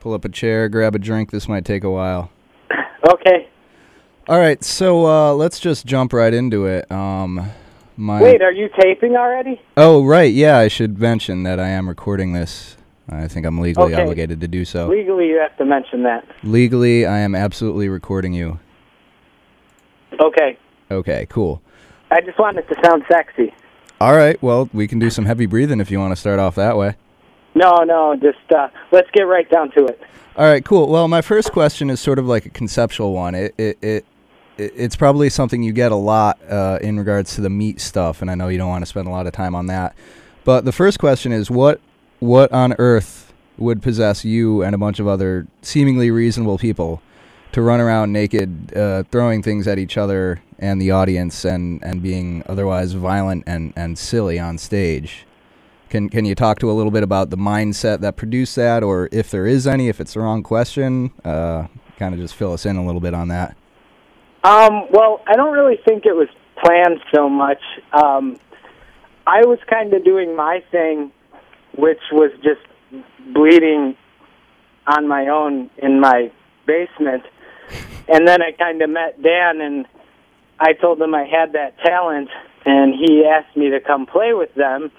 Pull up a chair, grab a drink. This might take a while. Okay. All right, so uh, let's just jump right into it. Um, my Wait, are you taping already? oh right, yeah, I should mention that I am recording this. I think I'm legally Okay. obligated to do so. Legally, you have to mention that. Legally, I am absolutely recording you. Okay. Okay, cool. I just want it to sound sexy. All right, well, we can do some heavy breathing if you want to start off that way. No, no, just uh, let's get right down to it. All right, cool. Well, my first question is sort of like a conceptual one. It it it, it it's probably something you get a lot uh, in regards to the meat stuff, and I know you don't want to spend a lot of time on that. But the first question is what what on earth would possess you and a bunch of other seemingly reasonable people to run around naked, uh, throwing things at each other and the audience, and, and being otherwise violent and, and silly on stage? Can can you talk to a little bit about the mindset that produced that, or if there is any, if it's the wrong question, uh, kind of just fill us in a little bit on that. Um, well, I don't really think it was planned so much. Um, I was kind of doing my thing, which was just bleeding on my own in my basement. And then I kind of met Dan, and I told him I had that talent, and he asked me to come play with them.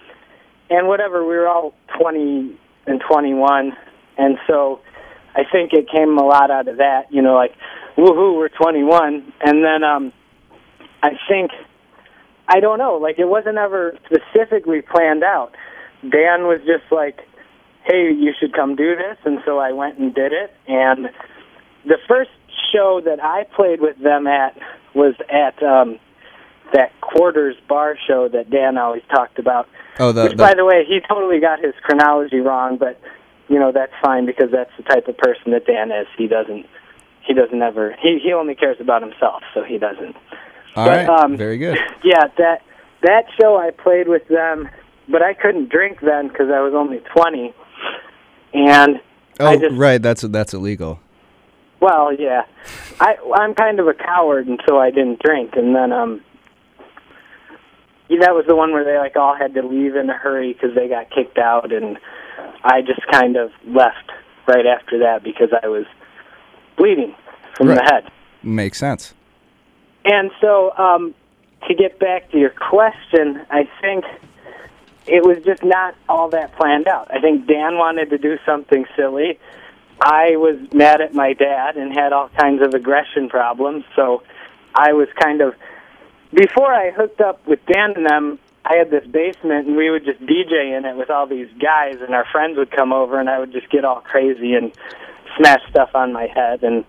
And whatever, we were all 20 and 21, and so I think it came a lot out of that, you know, like, woohoo, we're 21. And then um, I think, I don't know, like, it wasn't ever specifically planned out. Dan was just like, hey, you should come do this. And so I went and did it. And the first show that I played with them at was at um, that Quarters Bar show that Dan always talked about. Oh, the, Which, by the way, he totally got his chronology wrong, but you know that's fine because that's the type of person that Dan is. He doesn't. He doesn't ever. He he only cares about himself, so he doesn't. all but, right, um, very good. Yeah, that that show I played with them, but I couldn't drink then because I was only twenty, and Oh, I just right, that's that's illegal. well, yeah, I I'm kind of a coward, and so I didn't drink, and then um. That was the one where they like all had to leave in a hurry because they got kicked out, and I just kind of left right after that because I was bleeding from the Right. head. Makes sense. And so, um, to get back to your question, I think it was just not all that planned out. I think Dan wanted to do something silly. I was mad at my dad and had all kinds of aggression problems, so I was kind of before I hooked up with Dan and them, I had this basement and we would just DJ in it with all these guys and our friends would come over and I would just get all crazy and smash stuff on my head and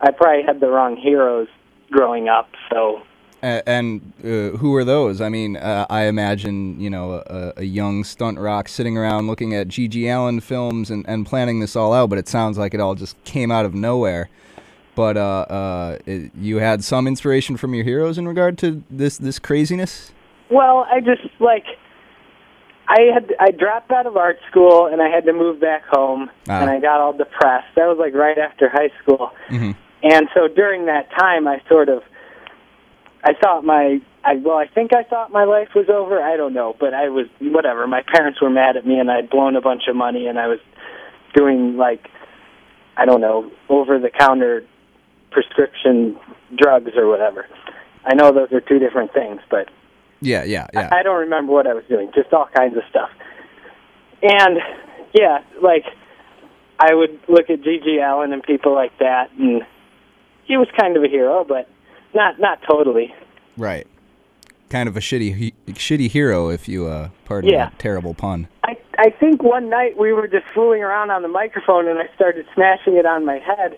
I probably had the wrong heroes growing up, so and uh, who are those? I mean, uh, I imagine you know a, a young stunt rock sitting around looking at G.G. Allin films and, and planning this all out, but it sounds like it all just came out of nowhere. But uh, uh, it, you had some inspiration from your heroes in regard to this this craziness. Well, I just like I had I dropped out of art school and I had to move back home Ah. and I got all depressed. That was like right after high school. hmm And so during that time I sort of I thought my I well I think I thought my life was over. I don't know, but I was whatever. My parents were mad at me and I'd blown a bunch of money and I was doing like I don't know, over the counter prescription drugs or whatever. I know those are two different things, but Yeah, yeah, yeah. I don't remember what I was doing, just all kinds of stuff. And yeah, like I would look at G.G. Allin and people like that, and he was kind of a hero, but not not totally. right. Kind of a shitty he- shitty hero, if you uh, pardon Yeah. that terrible pun. I I think one night we were just fooling around on the microphone, and I started smashing it on my head,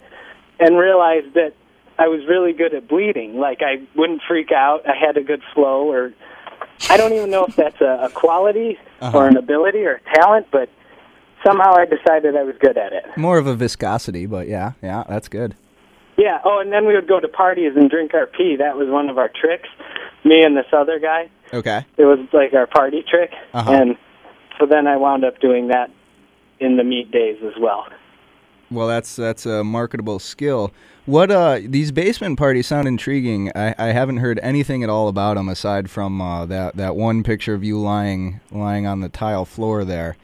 and realized that I was really good at bleeding. Like I wouldn't freak out. I had a good flow, or I don't even know if that's a, a quality Uh-huh. or an ability or a talent, but somehow I decided I was good at it. More of a viscosity, but yeah, yeah, that's good. Yeah. Oh, and then we would go to parties and drink our pee. That was one of our tricks. Me and this other guy. Okay. It was like our party trick, Uh-huh. and so then I wound up doing that in the meat days as well. Well, that's that's a marketable skill. What uh these basement parties sound intriguing. I, I haven't heard anything at all about them aside from uh, that that one picture of you lying lying on the tile floor there.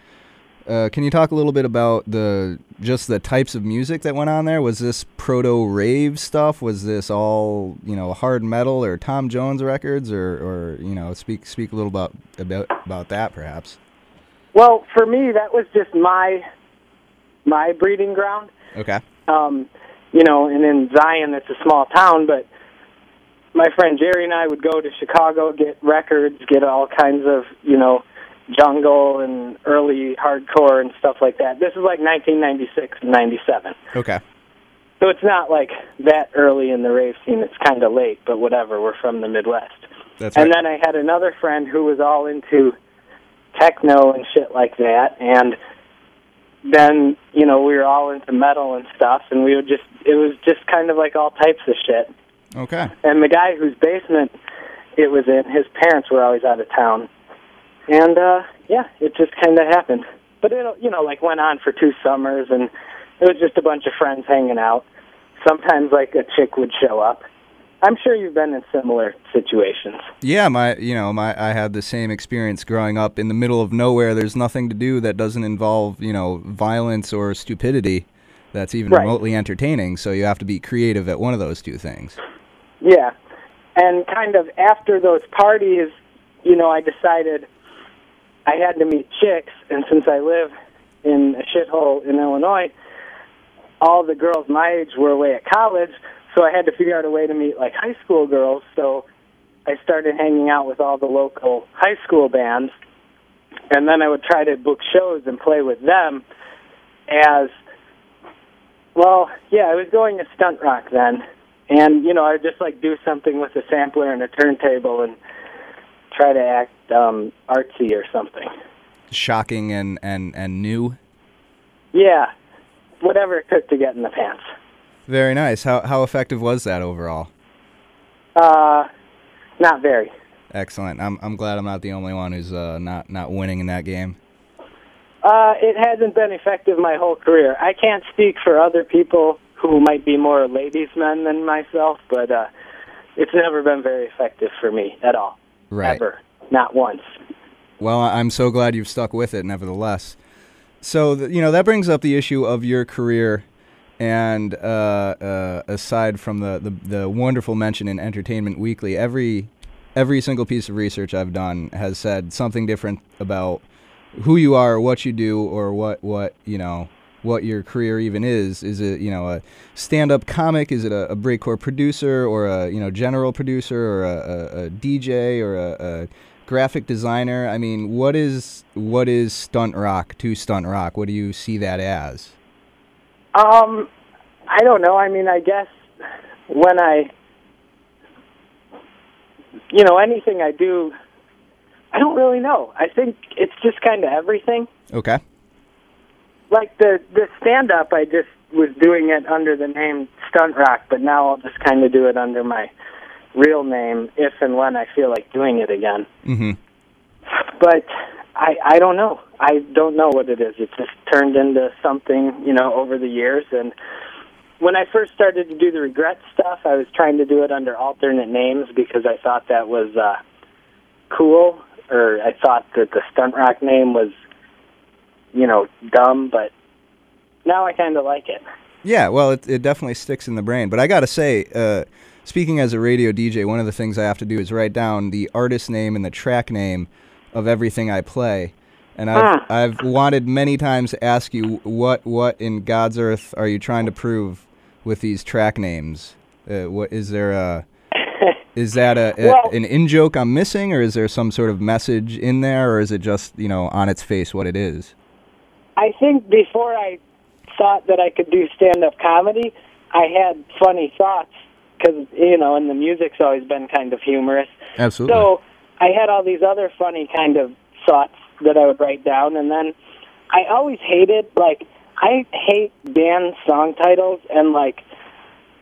Uh, can you talk a little bit about the just the types of music that went on there? Was this proto rave stuff? Was this all you know hard metal or Tom Jones records, or, or you know speak speak a little about about about that perhaps? Well, for me, that was just my my breeding ground. Okay. Um, you know, and in Zion, it's a small town, but my friend Jerry and I would go to Chicago, get records, get all kinds of you know jungle and early hardcore and stuff like that. This is like 1996 and 97. Okay. So it's not like that early in the rave scene. It's kind of late, but whatever. We're from the Midwest. That's right. and then I had another friend who was all into techno and shit like that, and then you know we were all into metal and stuff, and we would just it was just kind of like all types of shit. okay. And the guy whose basement it was in, his parents were always out of town, and uh yeah, it just kind of happened. But it you know like went on for two summers, and it was just a bunch of friends hanging out. Sometimes like a chick would show up. I'm sure you've been in similar situations. Yeah, my you know my I had the same experience growing up in the middle of nowhere. There's nothing to do that doesn't involve you know violence or stupidity. That's even Right. remotely entertaining. So you have to be creative at one of those two things. Yeah. And kind of after those parties, you know, I decided I had to meet chicks, and since I live in a shithole in Illinois, all the girls my age were away at college, so I had to figure out a way to meet like high school girls. So I started hanging out with all the local high school bands, and then I would try to book shows and play with them as well, yeah, I was going to stunt rock then, and you know, I would just like do something with a sampler and a turntable and try to act um artsy or something. Shocking and and and new. Yeah, whatever it took to get in the pants. Very nice. How how effective was that overall? Uh, not very. Excellent. I'm I'm glad I'm not the only one who's uh, not not winning in that game. Uh, it hasn't been effective my whole career. I can't speak for other people who might be more ladies' men than myself, but uh, it's never been very effective for me at all. Right. Ever. Not once. Well, I'm so glad you've stuck with it, nevertheless. So, you know, that brings up the issue of your career. And uh, uh, aside from the, the, the wonderful mention in Entertainment Weekly, every every single piece of research I've done has said something different about who you are, what you do, or what what you know what your career even is. Is it you know a stand-up comic? Is it a, a breakcore producer or a you know general producer or a, a, a DJ or a, a graphic designer? I mean, what is what is stunt rock to stunt rock? What do you see that as? Um, I don't know. I mean, I guess when I, you know, anything I do, I don't really know. I think it's just kind of everything. Okay. Like the the stand up, I just was doing it under the name Stunt Rock, but now I'll just kind of do it under my real name if and when I feel like doing it again. Mm-hmm. But I I don't know. I don't know what it is. It just turned into something, you know, over the years and when I first started to do the regret stuff, I was trying to do it under alternate names because I thought that was uh cool or I thought that the stunt rock name was you know, dumb, but now I kind of like it. Yeah, well, it, it definitely sticks in the brain. But I got to say, uh, speaking as a radio DJ, one of the things I have to do is write down the artist name and the track name of everything I play. And I've, Ah. I've wanted many times to ask you what what in God's earth are you trying to prove with these track names? Uh, what is there a is that a, a Well- an in joke I'm missing, or is there some sort of message in there, or is it just you know on its face what it is? I think before I thought that I could do stand-up comedy, I had funny thoughts because you know, and the music's always been kind of humorous. Absolutely. So I had all these other funny kind of thoughts that I would write down, and then I always hated like I hate band song titles and like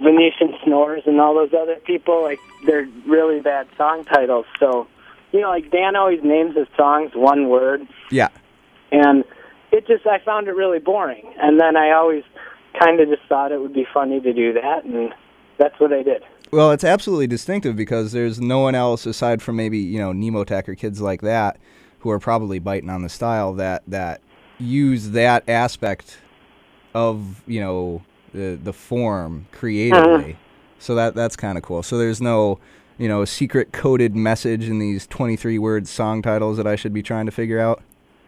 Venetian Snares and all those other people. Like they're really bad song titles. So you know, like Dan always names his songs one word, yeah. and it just I found it really boring. And then I always kind of just thought it would be funny to do that, and that's what I did. Well, it's absolutely distinctive because there's no one else aside from maybe you know Nemotech or kids like that who are probably biting on the style that that use that aspect of you know the the form creatively. Uh-huh. So that that's kind of cool. So there's no you know secret coded message in these 23 word song titles that I should be trying to figure out.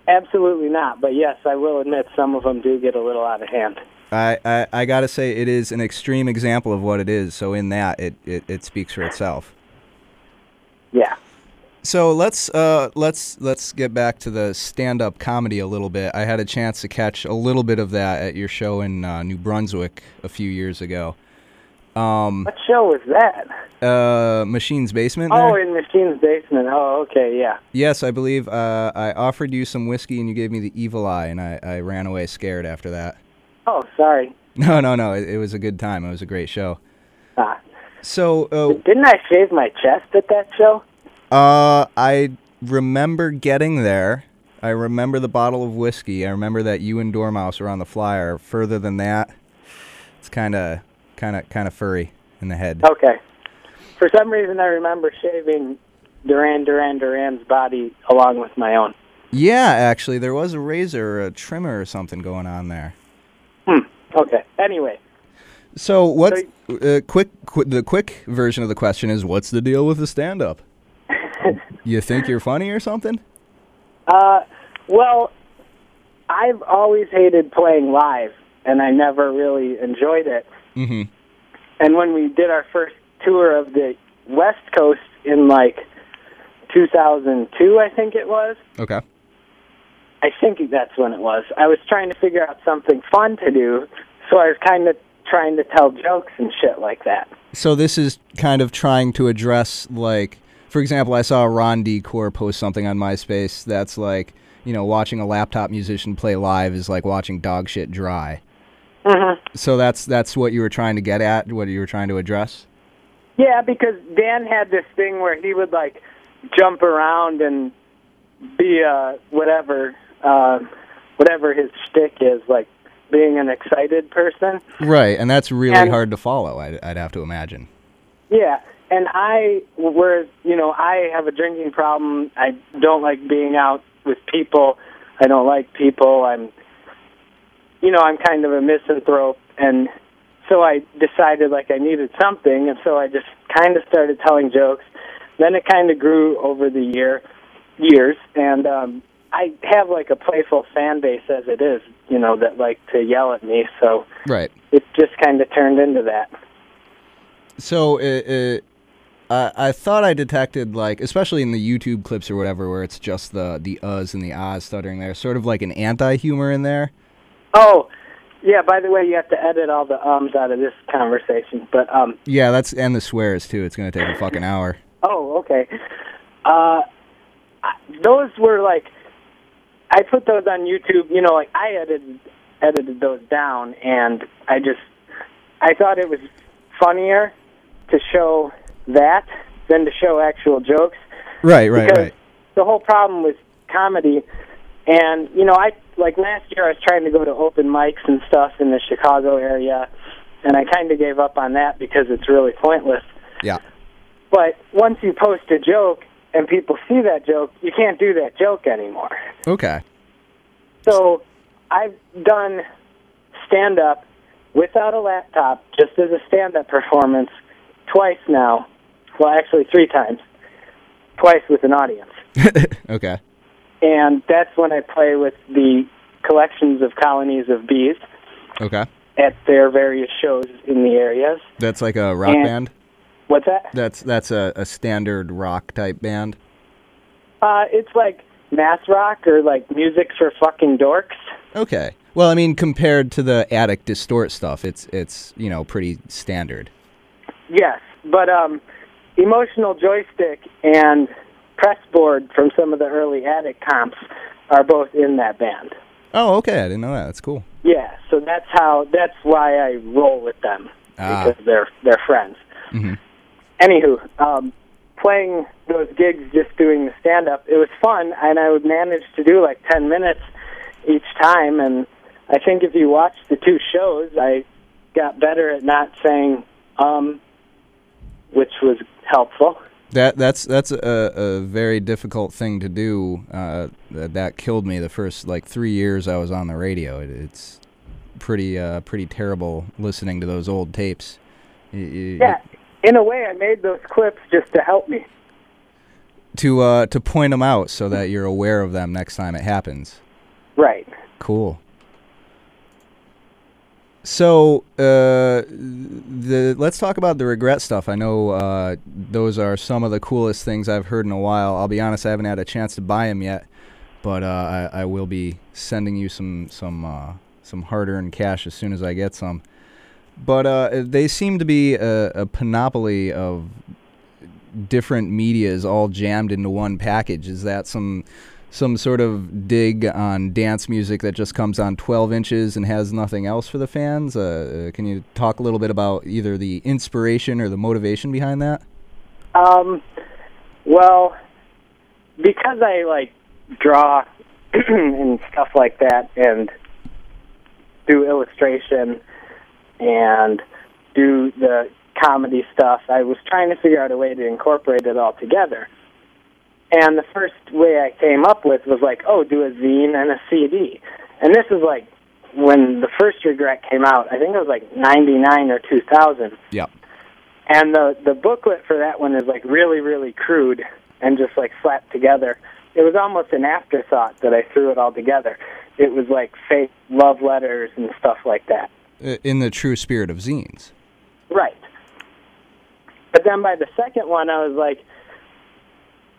Absolutely not. But yes, I will admit some of them do get a little out of hand. I, I, I gotta say it is an extreme example of what it is. So in that it, it, it speaks for itself. Yeah. So let's uh, let's let's get back to the stand-up comedy a little bit. I had a chance to catch a little bit of that at your show in uh, New Brunswick a few years ago. Um, What show was that? uh, Machine's Basement. Oh, in Machine's basement. Oh, okay, yeah. yes, I believe uh, I offered you some whiskey and you gave me the evil eye, and I, I ran away scared after that. Oh, sorry. No, no, no. It, it was a good time. It was a great show. Ah. So, uh, Didn't I shave my chest at that show? Uh, I remember getting there. I remember the bottle of whiskey. I remember that you and Doormouse were on the flyer. Further than that, it's kind of, kind of, kind of furry in the head. Okay. For some reason, I remember shaving Duran Duran Duran's body along with my own. Yeah, actually, there was a razor, or a trimmer, or something going on there. Hmm. Okay. Anyway, So, what's uh, quick? Qu- the quick version of the question is, what's the deal with the stand-up? You think you're funny or something? uh, well, I've always hated playing live, and I never really enjoyed it. Mm-hmm. And when we did our first tour of the West Coast in like 2002, I think it was. Okay. I think that's when it was. I was trying to figure out something fun to do, so I was kind of trying to tell jokes and shit like that. So this is kind of trying to address like for example, I saw Ron Decor post something on MySpace that's like, you know, watching a laptop musician play live is like watching dog shit dry. hmm So that's that's what you were trying to get at, what you were trying to address? Yeah, because Dan had this thing where he would like jump around and be uh whatever uh whatever his shtick is, like being an excited person. Right, and that's really And- hard to follow, I'd, I'd have to imagine. Yeah, and I, whereas you know, I have a drinking problem. I don't like being out with people. I don't like people. I'm, you know, I'm kind of a misanthrope, and so I decided like I needed something, and so I just kind of started telling jokes. Then it kind of grew over the year, years, and um, I have like a playful fan base as it is, you know, that like to yell at me. So Right. it just kind of turned into that. So it, I thought I detected like, especially in the YouTube clips or whatever, where it's just the the uhs and the ahs stuttering there, sort of like an anti-humor in there. Oh, yeah. By the way, you have to edit all the ums out of this conversation. But um, Yeah, that's and the swears too. It's gonna take a fucking hour. oh, okay. Uh, those were like, I put those on YouTube. You know, like I edited edited those down, and I just, I thought it was funnier to show that than to show actual jokes. Right, right, because right. the whole problem with comedy and you know i like last year i was trying to go to open mics and stuff in the chicago area and i kind of gave up on that because it's really pointless Yeah. but once you post a joke and people see that joke you can't do that joke anymore Okay. so i've done stand up without a laptop just as a stand up performance twice now well actually three times twice with an audience okay. and that's when I play with the collections of colonies of bees Okay. at their various shows in the areas. That's like a rock And- band. What's that? That's that's a, a standard rock type band. Uh, it's like math rock or like music for fucking dorks. Okay. Well, I mean, compared to the Addict Distort stuff, it's it's you know pretty standard. Yes, but um, emotional joystick and pressboard from some of the early Addict comps are both in that band. Oh, okay. I didn't know that. That's cool. Yeah, so that's how that's why I roll with them Ah. because they're they're friends. Mhm. Anywho, um, playing those gigs, just doing the stand up, it was fun, and I would manage to do like ten minutes each time. And I think if you watch the two shows, I got better at not saying um, which was helpful. That that's that's a, a very difficult thing to do. Uh, that, that killed me the first like three years I was on the radio. It, it's pretty uh, pretty terrible listening to those old tapes. Y- y- Yeah, in a way, I made those clips just to help me. To uh, to point them out so that you're aware of them next time it happens. Right. Cool. So, uh, the let's talk about the regret stuff. I know uh, those are some of the coolest things I've heard in a while. I'll be honest, I haven't had a chance to buy them yet, but uh, I, I will be sending you some some uh, some hard-earned cash as soon as I get some. But uh, they seem to be a, a panoply of different medias all jammed into one package. Is that some some sort of dig on dance music that just comes on 12 inches and has nothing else for the fans? Uh, uh, can you talk a little bit about either the inspiration or the motivation behind that? Um, well, because I like draw and stuff like that, and do illustration and do the comedy stuff, I was trying to figure out a way to incorporate it all together. And the first way I came up with was like, oh, do a zine and a CD. And this is like when the first regret came out. I think it was like '99 or 2000. Yep. And the the booklet for that one is like really really crude and just like slapped together. It was almost an afterthought that I threw it all together. It was like fake love letters and stuff like that. In the true spirit of zines. Right. But then by the second one, I was like,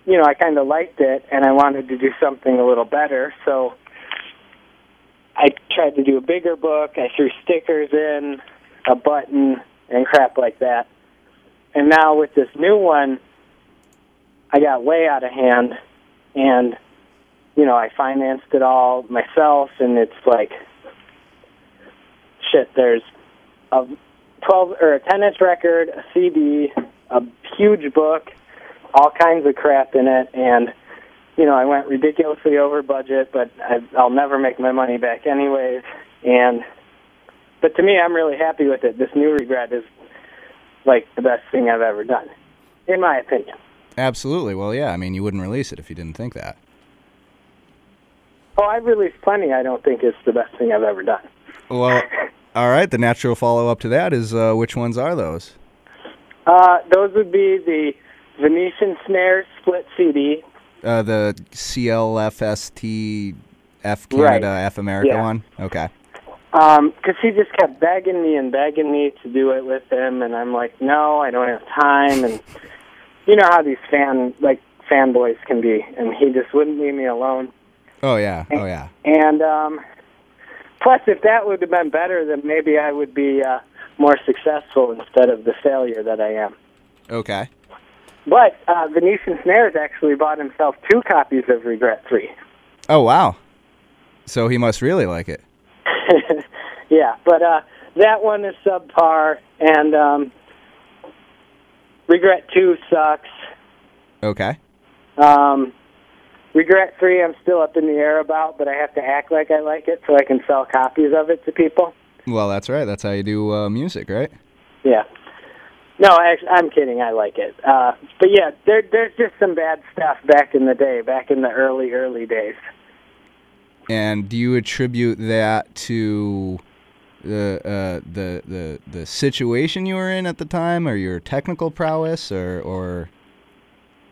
you know, I kind of liked it, and I wanted to do something a little better. So I tried to do a bigger book. I threw stickers in, a button, and crap like that. And now with this new one, I got way out of hand, and you know, I financed it all myself, and it's like, shit. There's a 12 or a 10 inch record, a CD, a huge book, all kinds of crap in it, and you know I went ridiculously over budget, but I, I'll never make my money back anyways. And but to me, I'm really happy with it. This new regret is like the best thing I've ever done, in my opinion. Absolutely. Well, yeah. I mean, you wouldn't release it if you didn't think that. Oh, I've released plenty. I don't think it's the best thing I've ever done. Well, all right. The natural follow up to that is uh, which ones are those? Uh, those would be the Venetian Snares split CD. Uh, the CLFST F Canada Right. F America Yeah. one. Okay. Um, 'cause he just kept begging me and begging me to do it with him, and I'm like, no, I don't have time, and you know how these fan like fanboys can be, and he just wouldn't leave me alone. Oh yeah. Oh yeah. And um, plus, if that would have been better, then maybe I would be uh, more successful instead of the failure that I am. Okay. But uh, Venetian Snares actually bought himself two copies of Regret Three. Oh wow. So he must really like it. yeah, but uh, that one is subpar, and um, Regret Two sucks. Okay. Um, Regret Three, I'm still up in the air about, but I have to act like I like it so I can sell copies of it to people. Well, that's right. That's how you do uh, music, right? Yeah. No, actually, I'm kidding. I like it. Uh, but yeah, there, there's just some bad stuff back in the day, back in the early, early days. And do you attribute that to the uh, the the the situation you were in at the time, or your technical prowess, or or?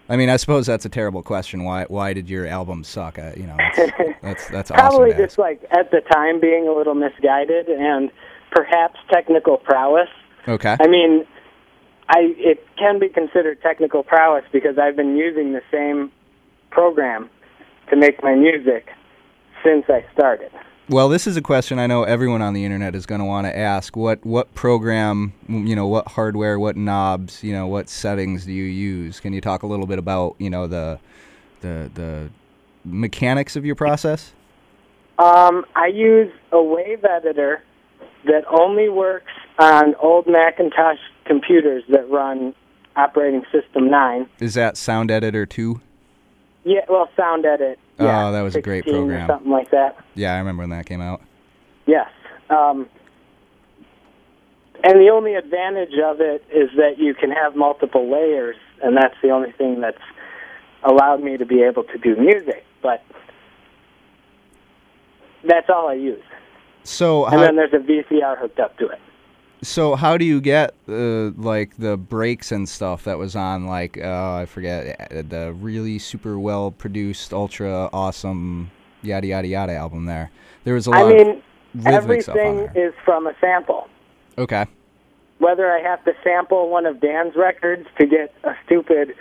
I mean, I suppose that's a terrible question. Why why did your album suck? You know, that's that's, that's awesome. Probably ask. just like at the time being a little misguided and perhaps technical prowess. Okay. I mean, I it can be considered technical prowess because I've been using the same program to make my music since I started. Well, this is a question I know everyone on the internet is going to want to ask. What what program, you know, what hardware, what knobs, you know, what settings do you use? Can you talk a little bit about, you know, the the the mechanics of your process? Um, I use a wave editor that only works on old Macintosh computers that run operating system 9. Is that Sound Editor 2? Yeah, well, Sound Edit. Yeah, Oh, that was a great program. something like that. Yeah, I remember when that came out. Yes. Um, and the only advantage of it is that you can have multiple layers and that's the only thing that's allowed me to be able to do music. But that's all I use. So And how, then there's a VCR hooked up to it. So how do you get uh, like the breaks and stuff that was on like uh, I forget uh, the really super well produced ultra awesome yada yada yada album there. There was a lot I mean, of rhythmic stuff on everything is from a sample. Okay. Whether I have to sample one of Dan's records to get a stupid,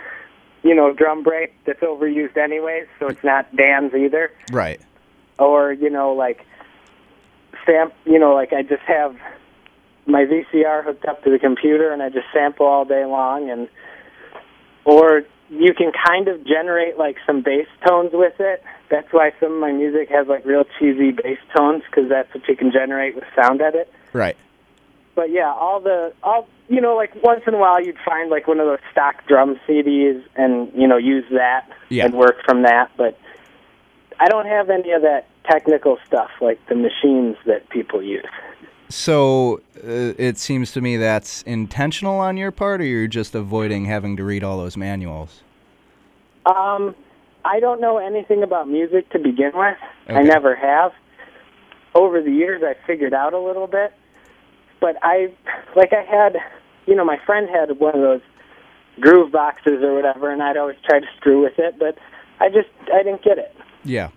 you know, drum break that's overused anyways, so it's not Dan's either, Right. or you know, like sam, you know, like I just have my VCR hooked up to the computer and I just sample all day long, and or you can kind of generate like some bass tones with it. That's why some of my music has like real cheesy bass tones because that's what you can generate with Sound Edit. Right. but yeah, all the all you know, like once in a while you'd find like one of those stock drum CDs and you know use that Yeah. and work from that. But I don't have any of that technical stuff like the machines that people use. So uh, it seems to me that's intentional on your part, or you're just avoiding having to read all those manuals. Um, I don't know anything about music to begin with. I never have. Over the years, I figured out a little bit, but I, like, I had, you know, my friend had one of those groove boxes or whatever, and I'd always try to screw with it, but I just, I didn't get it. Yeah.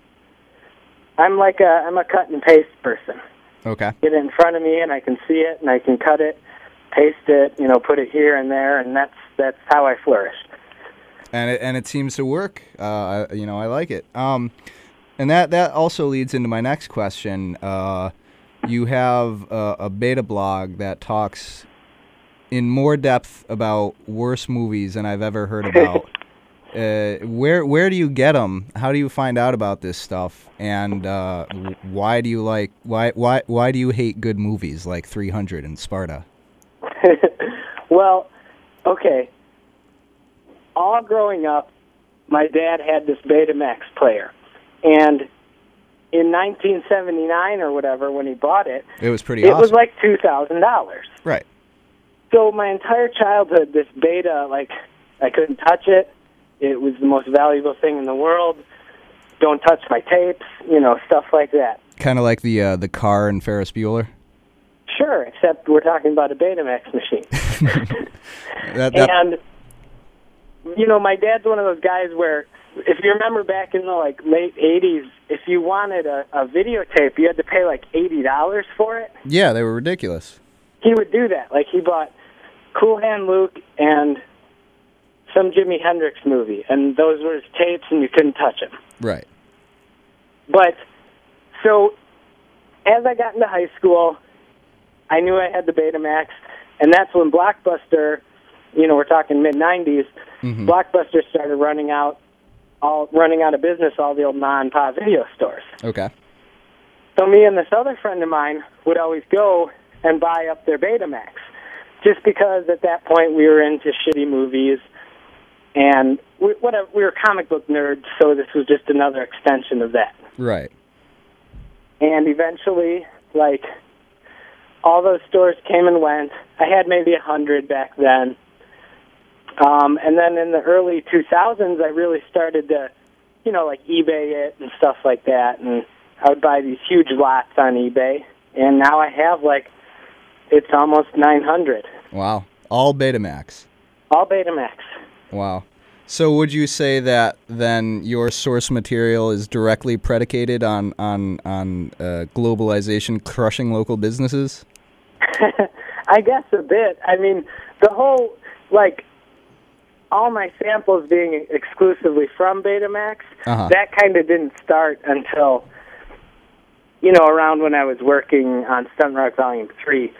I'm like a, I'm a cut and paste person. Okay. Get it in front of me, and I can see it, and I can cut it, paste it, you know, put it here and there, and that's that's how I flourish. and it, and it seems to work. Uh, you know, I like it. Um, and that that also leads into my next question. Uh, you have a, a beta blog that talks in more depth about worse movies than I've ever heard about. uh, where where do you get them? How do you find out about this stuff? And uh, why do you like why why why do you hate good movies like 300 and Sparta? well, okay. All growing up, my dad had this Betamax player, and in 1979 or whatever, when he bought it, It was pretty it awesome. was like two thousand dollars. right. So my entire childhood, this Beta, like I couldn't touch it. It was the most valuable thing in the world. Don't touch my tapes, you know, stuff like that. Kind of like the uh, the car in Ferris Bueller. Sure, except we're talking about a Betamax machine. That, that, and you know, my dad's one of those guys where, if you remember back in the like late '80s, if you wanted a, a videotape, you had to pay like eighty dollars for it. yeah, they were ridiculous. He would do that. Like he bought Cool Hand Luke and some Jimi Hendrix movie, and those were his tapes, and you couldn't touch them. Right. But so as I got into high school, I knew I had the Betamax, and that's when Blockbuster, you know, we're talking mid '90s, Mhm. Blockbuster started running out, all running out of business, all the old non pop video stores. Okay. So me and this other friend of mine would always go and buy up their Betamax, just because at that point we were into shitty movies, and we, whatever we were comic book nerds, so this was just another extension of that. Right. and eventually like all those stores came and went i had maybe a hundred back then um and then in the early 2000s i really started to you know like ebay it and stuff like that and i would buy these huge lots on ebay and now i have like it's almost 900 Wow. All Betamax. all betamax Wow. So would you say that then your source material is directly predicated on on on uh, globalization crushing local businesses? I guess a bit. I mean, the whole like all my samples being exclusively from Betamax, Uh-huh. that kind of didn't start until you know around when I was working on Stunt Rock Volume Three,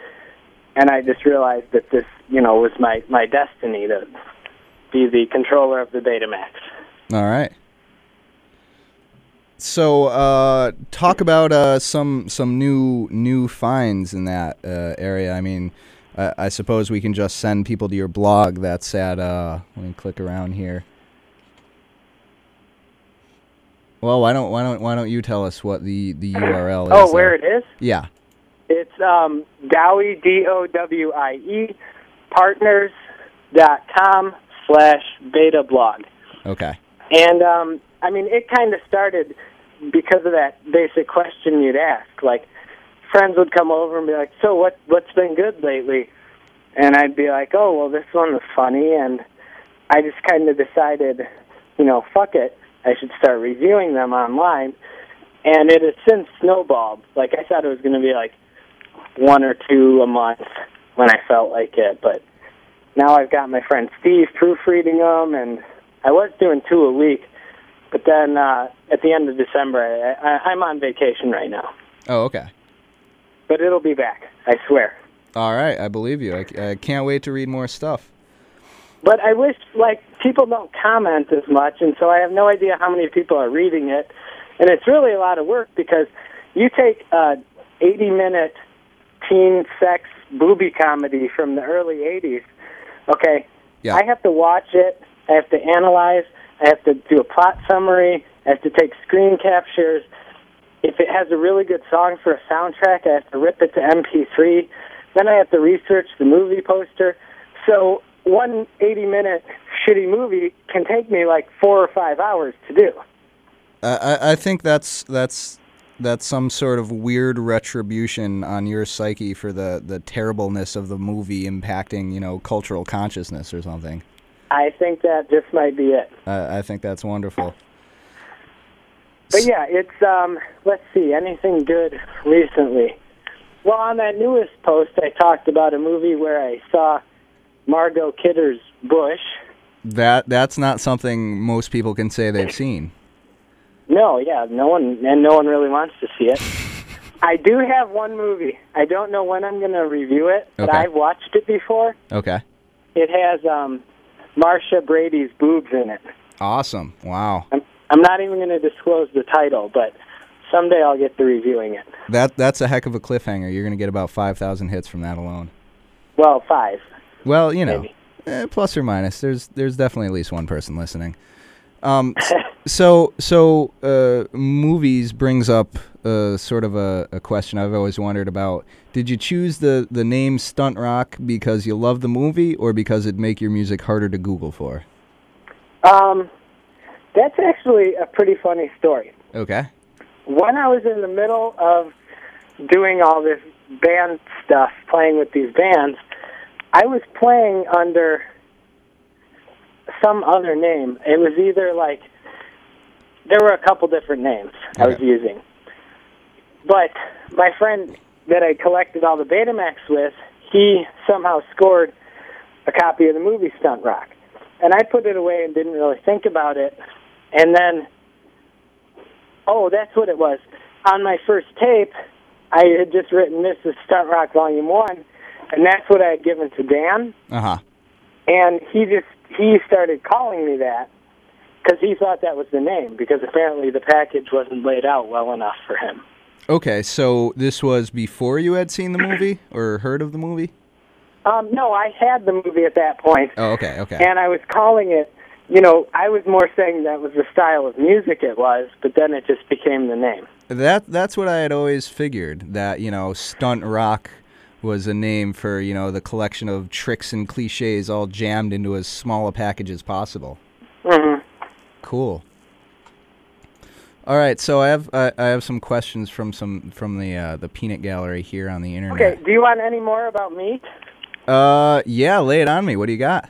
and I just realized that this you know was my my destiny to be the controller of the Betamax. All right. So uh, talk about uh, some some new new finds in that uh, area. I mean, I, I suppose we can just send people to your blog. That's at uh, let me click around here. Well, why don't why don't why don't you tell us what the the URL is? Oh, where it is? Yeah. It's um, Dowie D O W I E partners dot com slash beta blog. Okay. And um, I mean, it kind of started because of that basic question you'd ask. Like, friends would come over and be like, "So what? What's been good lately?" And I'd be like, "Oh, well, this one was funny," and I just kind of decided, you know, fuck it, I should start reviewing them online. And it has since snowballed. Like I thought it was going to be like one or two a month when I felt like it, but now I've got my friend Steve proofreading them, and I was doing two a week. But then uh, at the end of December, I, I, I'm on vacation right now. Oh, okay. But it'll be back, I swear. All right, I believe you. I, I can't wait to read more stuff. But I wish, like, people don't comment as much, and so I have no idea how many people are reading it. And it's really a lot of work because you take a 80 minute teen sex booby comedy from the early 80s, okay? Yeah. I have to watch it, I have to analyze, I have to do a plot summary, I have to take screen captures. If it has a really good song for a soundtrack, I have to rip it to MP3. Then I have to research the movie poster. So one 80 minute shitty movie can take me like four or five hours to do. I, I think that's that's that's some sort of weird retribution on your psyche for the, the terribleness of the movie impacting, you know, cultural consciousness or something. I think that just might be it. I, I think that's wonderful. But yeah, it's um let's see, anything good recently. Well, on that newest post I talked about a movie where I saw Margot Kidder's Bush. That that's not something most people can say they've seen. No, yeah, no one and no one really wants to see it. I do have one movie. I don't know when I'm going to review it, but Okay. I've watched it before. Okay. It has um Marcia Brady's boobs in it. Awesome. Wow. I'm I'm not even going to disclose the title, but someday I'll get to reviewing it. That that's a heck of a cliffhanger. You're gonna get about five thousand hits from that alone. Well, five. Well, you know, eh, plus or minus. There's there's definitely at least one person listening. Um, so so uh, movies brings up uh, sort of a, a question I've always wondered about. Did you choose the the name Stunt Rock because you love the movie, or because it'd make your music harder to Google for? Um, that's actually a pretty funny story. Okay. When I was in the middle of doing all this band stuff, playing with these bands, I was playing under some other name. It was either like there were a couple different names I was using. But my friend that I collected all the Betamax with, he somehow scored a copy of the movie Stunt Rock. And I put it away and didn't really think about it. And then, oh, that's what it was. On my first tape, I had just written this is Stunt Rock Volume 1, and that's what I had given to Dan. Uh huh. And he just, he started calling me that because he thought that was the name because apparently the package wasn't laid out well enough for him. Okay, so this was before you had seen the movie or heard of the movie? Um, no, I had the movie at that point, Oh, okay, okay. and I was calling it. You know, I was more saying that was the style of music it was, but then it just became the name. That that's what I had always figured that you know stunt rock was a name for you know the collection of tricks and cliches all jammed into as small a package as possible. hmm Cool. All right, so I have I, I have some questions from some from the uh, the peanut gallery here on the internet. Okay, do you want any more about meat? Uh, yeah, lay it on me. What do you got?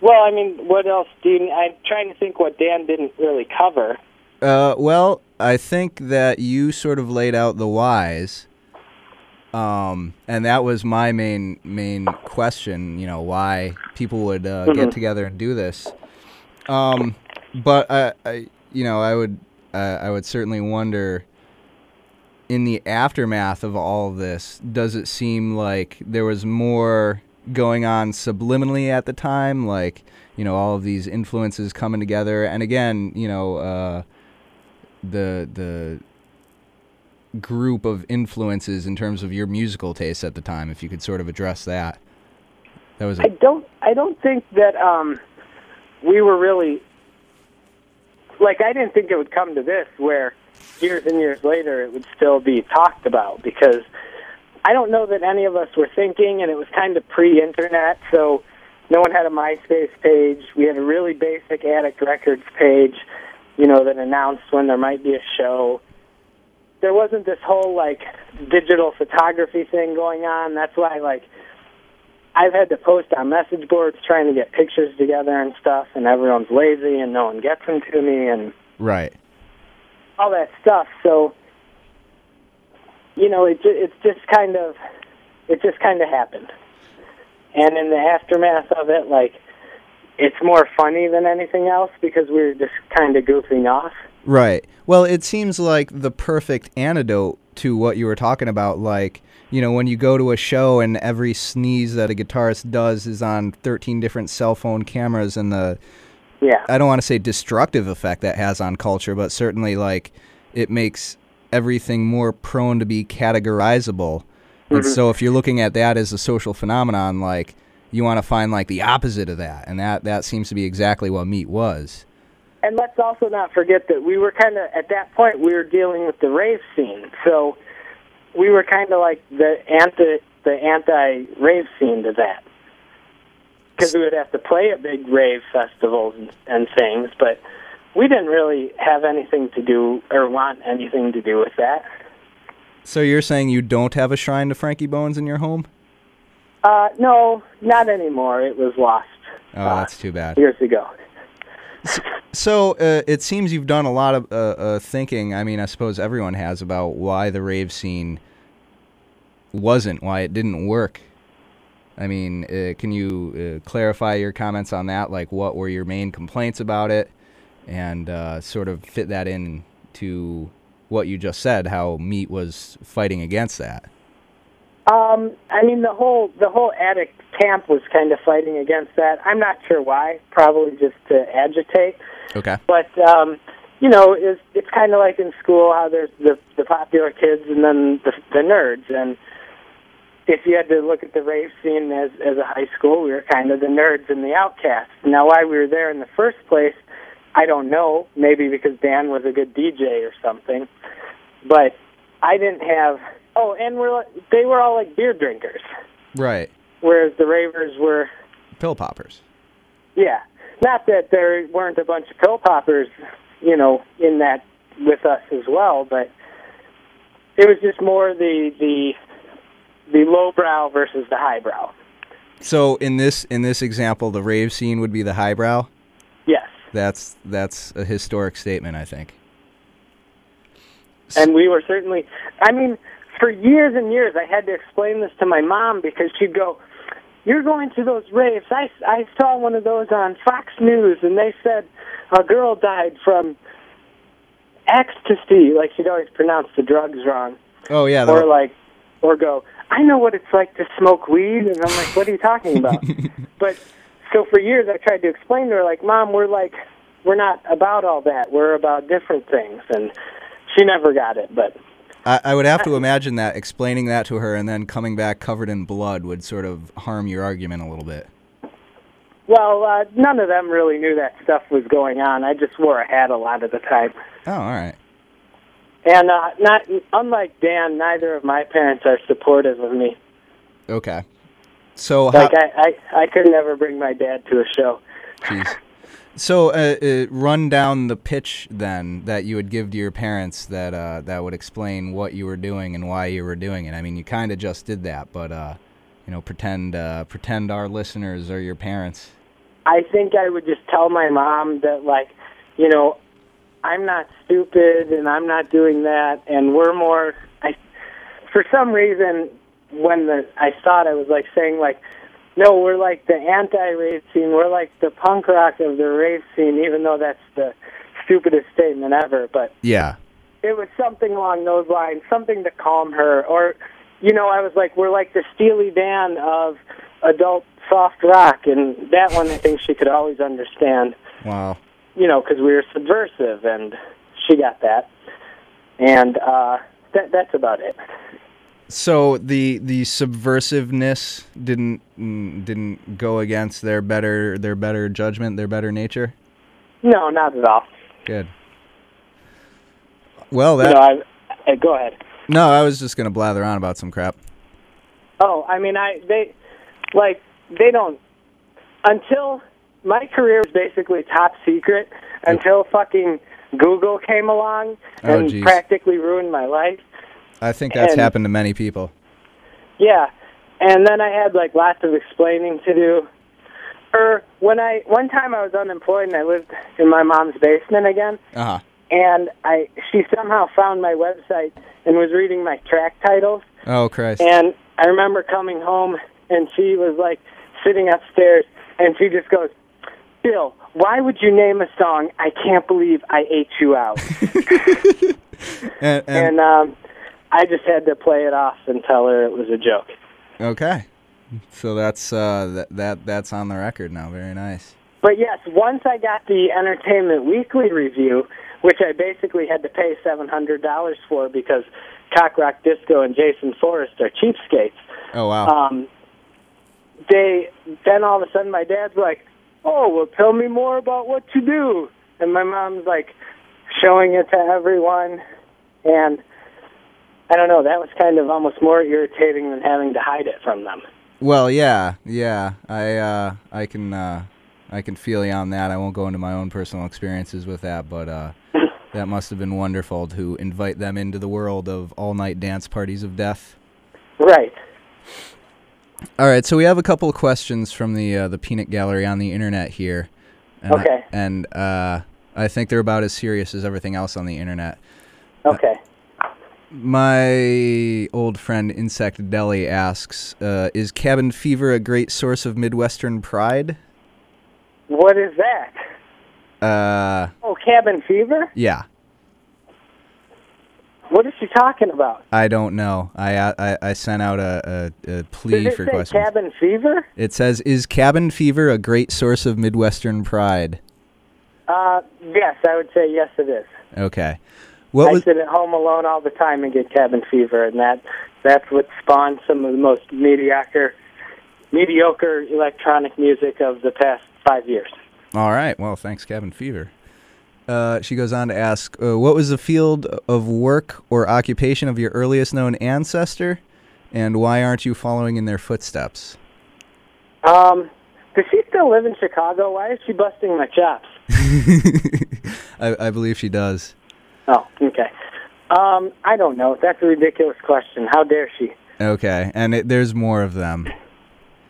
Well, I mean, what else do you? I'm trying to think what Dan didn't really cover. Uh, well, I think that you sort of laid out the whys. Um, and that was my main main question. You know, why people would uh, get together and do this. Um, but I, I, you know, I would, uh, I would certainly wonder. In the aftermath of all of this, does it seem like there was more going on subliminally at the time? Like, you know, all of these influences coming together, and again, you know, uh, the the group of influences in terms of your musical taste at the time if you could sort of address that that was I a, don't. I don't think that um, we were really like. I didn't think it would come to this, where years and years later it would still be talked about because I don't know that any of us were thinking, and it was kind of pre-internet, so no one had a MySpace page. We had a really basic Addict Records page, you know, that announced when there might be a show. There wasn't this whole like digital photography thing going on. That's why like I've had to post on message boards trying to get pictures together and stuff, and everyone's lazy and no one gets them to me and Right. all that stuff. So, you know, it it's just kind of it just kind of happened. And in the aftermath of it, like it's more funny than anything else because we're just kind of goofing off. Right. Well, it seems like the perfect antidote to what you were talking about. Like, you know, when you go to a show and every sneeze that a guitarist does is on 13 different cell phone cameras and the, Yeah. I don't want to say destructive effect that has on culture, but certainly like it makes everything more prone to be categorizable. And mm-hmm. so if you're looking at that as a social phenomenon, like you want to find like the opposite of that. And that, that seems to be exactly what meat was. And let's also not forget that we were kind of at that point we were dealing with the rave scene, so we were kind of like the anti the anti rave scene to that, because we would have to play at big rave festivals and, and things, but we didn't really have anything to do or want anything to do with that. So you're saying you don't have a shrine to Frankie Bones in your home? Uh, no, not anymore. It was lost Oh, uh, that's too bad. years ago. So uh, it seems you've done a lot of uh, uh, thinking. I mean, I suppose everyone has about why the rave scene wasn't, why it didn't work. I mean, uh, can you uh, clarify your comments on that? Like, what were your main complaints about it, and uh, sort of fit that in to what you just said? How Meat was fighting against that. Um, I mean, the whole the whole addict camp was kind of fighting against that. I'm not sure why. Probably just to agitate. Okay. But um, you know, it's it's kind of like in school how there's the the popular kids and then the the nerds. And if you had to look at the rave scene as as a high school, we were kind of the nerds and the outcasts. Now, why we were there in the first place, I don't know. Maybe because Dan was a good DJ or something. But I didn't have. Oh, and we're they were all like beer drinkers, Right. whereas the ravers were Pill poppers. yeah. Not that there weren't a bunch of pill poppers, you know, in that with us as well, but it was just more the the the lowbrow versus the highbrow. So in this in this example, the rave scene would be the highbrow. Yes. That's that's a historic statement, I think. And we were certainly I mean, for years and years I had to explain this to my mom because she'd go, "You're going to those raves. I I saw one of those on Fox News and they said a girl died from ecstasy." Like she'd always pronounce the drugs wrong. Oh yeah, or like or go i know what it's like to smoke weed and i'm like what are you talking about but so for years i tried to explain to her like mom we're like we're not about all that we're about different things and she never got it but I, I would have to imagine that explaining that to her and then coming back covered in blood would sort of harm your argument a little bit. well uh none of them really knew that stuff was going on i just wore a hat a lot of the time Oh, all right. and uh not unlike dan neither of my parents are supportive of me Okay. So like how, i i i could never bring my dad to a show jeez. So uh, uh, run down the pitch then that you would give to your parents that uh, that would explain what you were doing and why you were doing it. I mean, you kind of just did that, but uh, you know, pretend uh, pretend our listeners are your parents. I think I would just tell my mom that, like, you know, I'm not stupid and I'm not doing that, and we're more. I, for some reason, when the I thought I was like saying like, no, we're like the anti-rave scene. We're like the punk rock of the rave scene, even though that's the stupidest statement ever. But Yeah. it was something along those lines, something to calm her. Or, you know, I was like, we're like the Steely Dan of adult soft rock, and that one I think she could always understand. Wow. You know, because we were subversive, and she got that. And uh, that that's about it. So the the subversiveness didn't mm, didn't go against their better their better judgment, their better nature. No, not at all. Good. Well, that know, I, go ahead. no, I was just gonna blather on about some crap. Oh, I mean, I they like they don't until my career was basically top secret until fucking Google came along Oh, and geez. practically ruined my life. I think that's And- happened to many people. Yeah, and then I had like lots of explaining to do. Or when I one time I was unemployed and I lived in my mom's basement again, Uh huh. and I she somehow found my website and was reading my track titles. Oh Christ. And I remember coming home and she was like sitting upstairs and she just goes, Bill, why would you name a song I can't believe I ate you out? and, and- and um I just had to play it off and tell her it was a joke. okay. So that's uh that, that that's on the record now. Very nice. But yes, once I got the Entertainment Weekly review, which I basically had to pay seven hundred dollars for because Cock Rock Disco and Jason Forrest are cheapskates. Oh wow. um, they then all of a sudden my dad's like, "Oh, well, tell me more about what you do," and my mom's like showing it to everyone, and I don't know. That was kind of almost more irritating than having to hide it from them. Well, yeah, yeah. I uh, I can uh, I can feel you on that. I won't go into my own personal experiences with that, but uh, that must have been wonderful to invite them into the world of all night dance parties of death. Right. All right, so we have a couple of questions from the uh, the peanut gallery on the internet here. And I- Okay. and uh, I think they're about as serious as everything else on the internet. Okay. My old friend Insect Deli asks, uh, "Is cabin fever a great source of Midwestern pride?" What is that? Uh, Oh, cabin fever. yeah. What is she talking about? I don't know. I uh, I, I sent out a, a, a plea it for say questions. cabin fever? it says, "Is cabin fever a great source of Midwestern pride?" Uh, yes, I would say yes. It is. Okay. What I was sit at home alone all the time and get cabin fever, and that that's what spawned some of the most mediocre, mediocre electronic music of the past five years. all right? Well, thanks, cabin fever. Uh, she goes on to ask, uh, "What was the field of work or occupation of your earliest known ancestor, and why aren't you following in their footsteps?" Um, does she still live in Chicago? Why is she busting my chops? I, I believe she does. Oh, okay. Um, I don't know. That's a ridiculous question. How dare she? Okay, and it, there's more of them.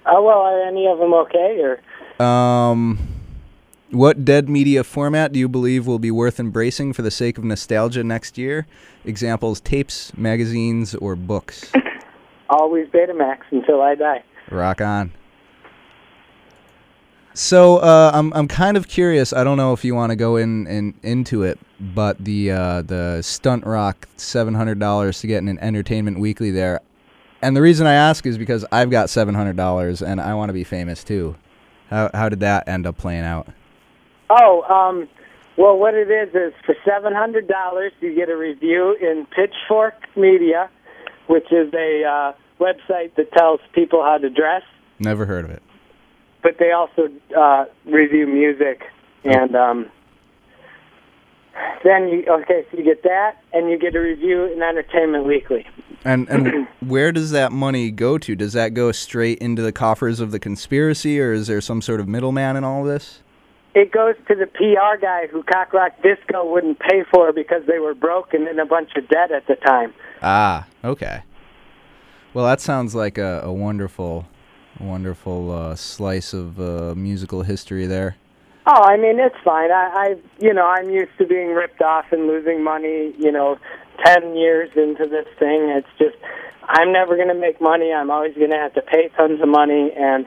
Oh well, are any of them okay? Or Um, what dead media format do you believe will be worth embracing for the sake of nostalgia next year? Examples: tapes, magazines, or books. always Betamax until I die. Rock on. So uh, I'm I'm kind of curious. I don't know if you want to go in, in into it, but the uh, the stunt rock seven hundred dollars to get in an Entertainment Weekly there, and the reason I ask is because I've got seven hundred dollars and I want to be famous too. How how did that end up playing out? Oh, um, well, what it is is for seven hundred dollars you get a review in Pitchfork Media, which is a uh, website that tells people how to dress, Never heard of it. But they also uh, review music. And um, then you okay, so you get that, and you get a review in Entertainment Weekly. And and where does that money go to? Does that go straight into the coffers of the conspiracy, or is there some sort of middleman in all this? It goes to the PR guy who Cock Rock Disco wouldn't pay for because they were broke and in a bunch of debt at the time. Ah, okay. Well, that sounds like a, a wonderful, wonderful uh, slice of uh, musical history there. Oh, I mean, it's fine. I, I, you know, I'm used to being ripped off and losing money. You know, ten years into this thing, it's just I'm never going to make money. I'm always going to have to pay tons of money, and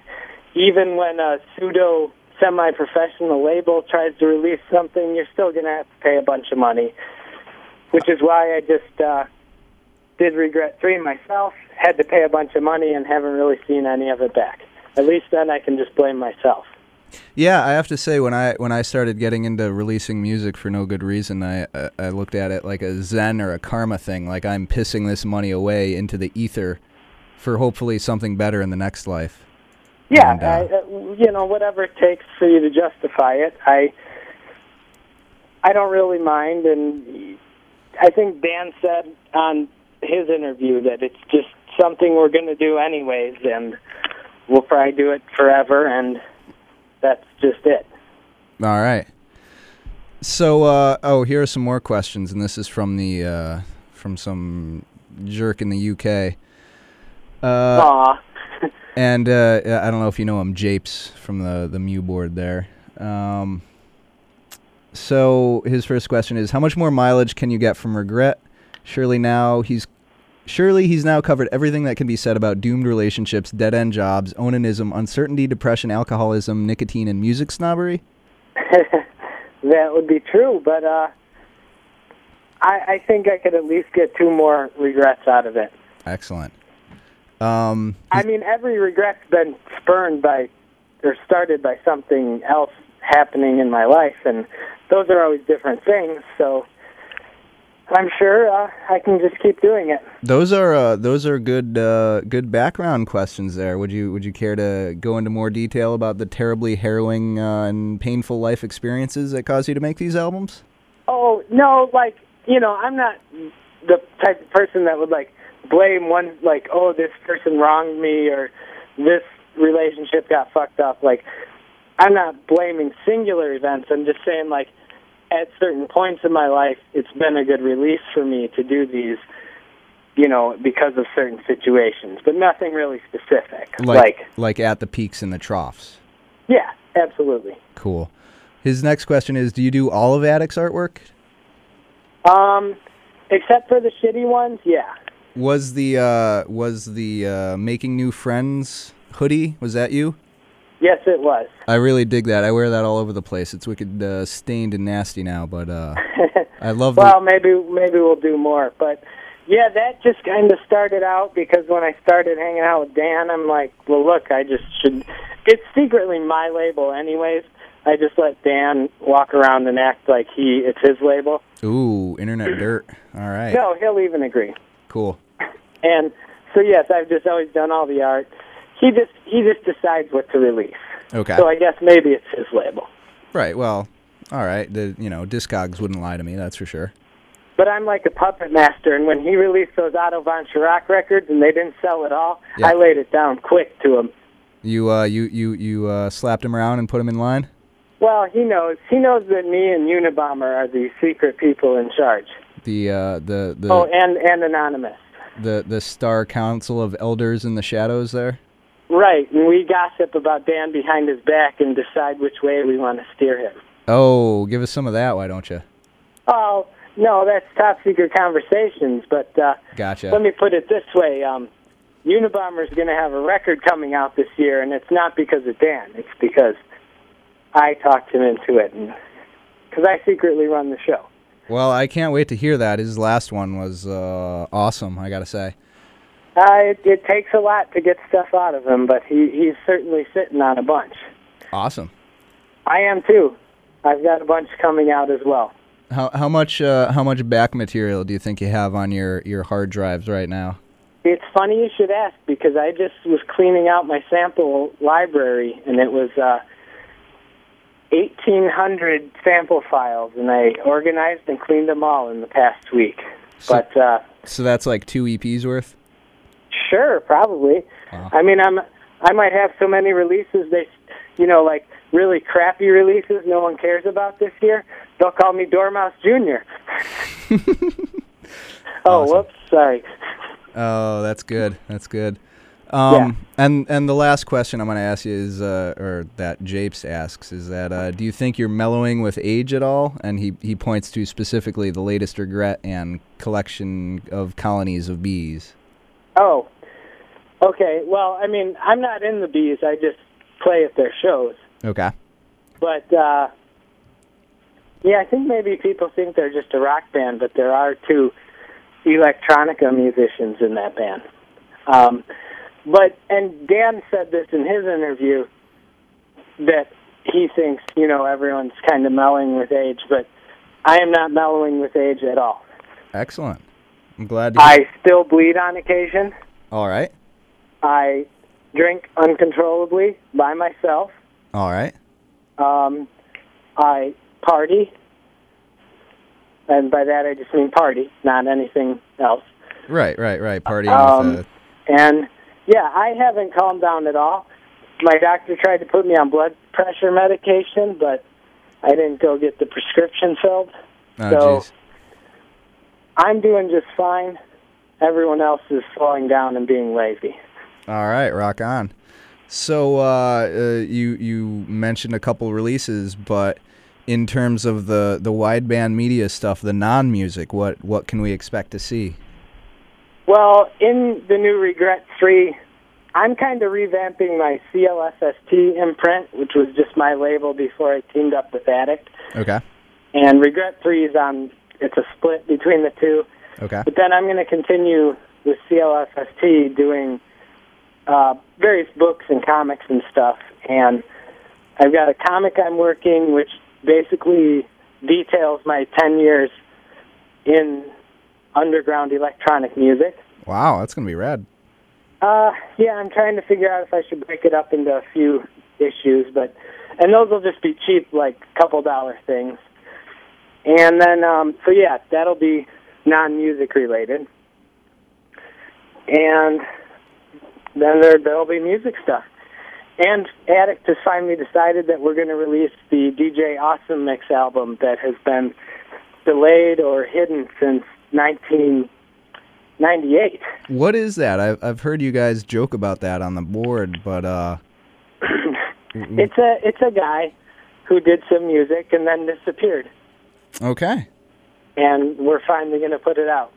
even when a pseudo semi-professional label tries to release something, you're still going to have to pay a bunch of money. Which is why I just uh, did regret three myself. Had to pay a bunch of money and haven't really seen any of it back. At least then I can just blame myself. Yeah, I have to say when I when I started getting into releasing music for no good reason, I I, I looked at it like a zen or a karma thing, like I'm pissing this money away into the ether for hopefully something better in the next life. Yeah, And, uh, I, uh, you know, whatever it takes for you to justify it. I I don't really mind, and I think Dan said on his interview that it's just something we're going to do anyways, and we'll probably do it forever. And that's just it. All right. So, uh, oh, here are some more questions, and this is from the uh, from some jerk in the UK. Uh, and uh, I don't know if you know him, Japes from the the Mew board there. Um, so his first question is, how much more mileage can you get from regret? Surely now he's surely he's now covered everything that can be said about doomed relationships, dead end jobs, onanism, uncertainty, depression, alcoholism, nicotine, and music snobbery. that would be true, but uh, I, I think I could at least get two more regrets out of it. Excellent. Um, I mean, every regret's been spurned by or started by something else happening in my life, and those are always different things. So I'm sure uh, I can just keep doing it. Those are uh, those are good uh, good background questions. There, would you would you care to go into more detail about the terribly harrowing uh, and painful life experiences that caused you to make these albums? Oh no, like you know, I'm not the type of person that would like blame one like oh this person wronged me or this relationship got fucked up. Like I'm not blaming singular events. I'm just saying like at certain points in my life, it's been a good release for me to do these, you know, because of certain situations, but nothing really specific. Like like like at the peaks and the troughs. yeah, absolutely. Cool. His next question is: Do you do all of Addict's artwork? Um, except for the shitty ones, yeah. Was the uh, was the uh, making new friends hoodie? Was that you? Yes, it was. I really dig that. I wear that all over the place. It's wicked uh, stained and nasty now, but uh, I love the. Well, maybe maybe we'll do more, but yeah, that just kind of started out because when I started hanging out with Dan, I'm like, well, look, I just should. It's secretly my label, anyways. I just let Dan walk around and act like he it's his label. Ooh, internet dirt. All right. No, he'll even agree. Cool. And so yes, I've just always done all the art. He just he just decides what to release. Okay. So I guess maybe it's his label. Right. Well, all right. The you know Discogs wouldn't lie to me. That's for sure. But I'm like a puppet master, and when he released those Otto von Schirach records and they didn't sell at all, Yeah. I laid it down quick to him. You uh you you you uh, slapped him around and put him in line. Well, he knows. He knows that me and Unabomber are the secret people in charge. The uh the the Oh, and and anonymous. the the Star Council of Elders in the Shadows there. Right, and we gossip about Dan behind his back and decide which way we want to steer him. Oh, give us some of that, why don't you? Oh, no, that's top secret conversations. But uh, Gotcha. let me put it this way: um, Unabomber's going to have a record coming out this year, and it's not because of Dan. It's because I talked him into it, and because I secretly run the show. Well, I can't wait to hear that. His last one was uh, awesome. I gotta say. Uh, it, it takes a lot to get stuff out of him, but he, he's certainly sitting on a bunch. Awesome. I am too. I've got a bunch coming out as well. How how much uh, how much back material do you think you have on your your hard drives right now? It's funny you should ask because I just was cleaning out my sample library and it was uh, 1,800 sample files, and I organized and cleaned them all in the past week. So- but uh, So that's like two EPs worth. Sure, probably. Wow. I mean, I'm I might have so many releases they, you know, like really crappy releases no one cares about this year. They'll call me Doormouse Junior. oh, Awesome. whoops, sorry. Oh, that's good. That's good. Um, Yeah. and and the last question I'm going to ask you is, uh, or that Japes asks, is that uh, do you think you're mellowing with age at all? And he he points to specifically the latest regret and collection of colonies of bees. Oh, okay. Well, I mean, I'm not in the bees. I just play at their shows. Okay. But uh, yeah, I think maybe people think they're just a rock band, but there are two electronica musicians in that band. Um, but and Dan said this in his interview that he thinks you know everyone's kind of mellowing with age, but I am not mellowing with age at all. Excellent. I'm glad. To hear. I still bleed on occasion. All right. I drink uncontrollably by myself. All right. Um, I party, and by that I just mean party, not anything else. Right. Right. Right. Partying Um, with. Uh, And yeah, I haven't calmed down at all. My doctor tried to put me on blood pressure medication, but I didn't go get the prescription filled. Oh, So- jeez. I'm doing just fine. Everyone else is slowing down and being lazy. All right, rock on. So uh, uh, you you mentioned a couple releases, but in terms of the the wideband media stuff, the non music, what what can we expect to see? Well, in the new Regret 3, I'm kind of revamping my CLSST imprint, which was just my label before I teamed up with Addict. Okay. And Regret 3 is on, it's a split between the two. Okay. But then I'm going to continue with CLSST doing uh, various books and comics and stuff. And I've got a comic I'm working, which basically details my 10 years in underground electronic music. Wow, that's gonna be rad. Uh, yeah, I'm trying to figure out if I should break it up into a few issues, but and those will just be cheap, like couple dollar things. And then, um, so yeah, that'll be non-music related. And then there there'll be music stuff. And Addict has finally decided that we're going to release the DJ Awesome Mix album that has been delayed or hidden since 1998. What is that? I've I've heard you guys joke about that on the board, but uh, It's a it's a guy who did some music and then disappeared, okay. and we're finally going to put it out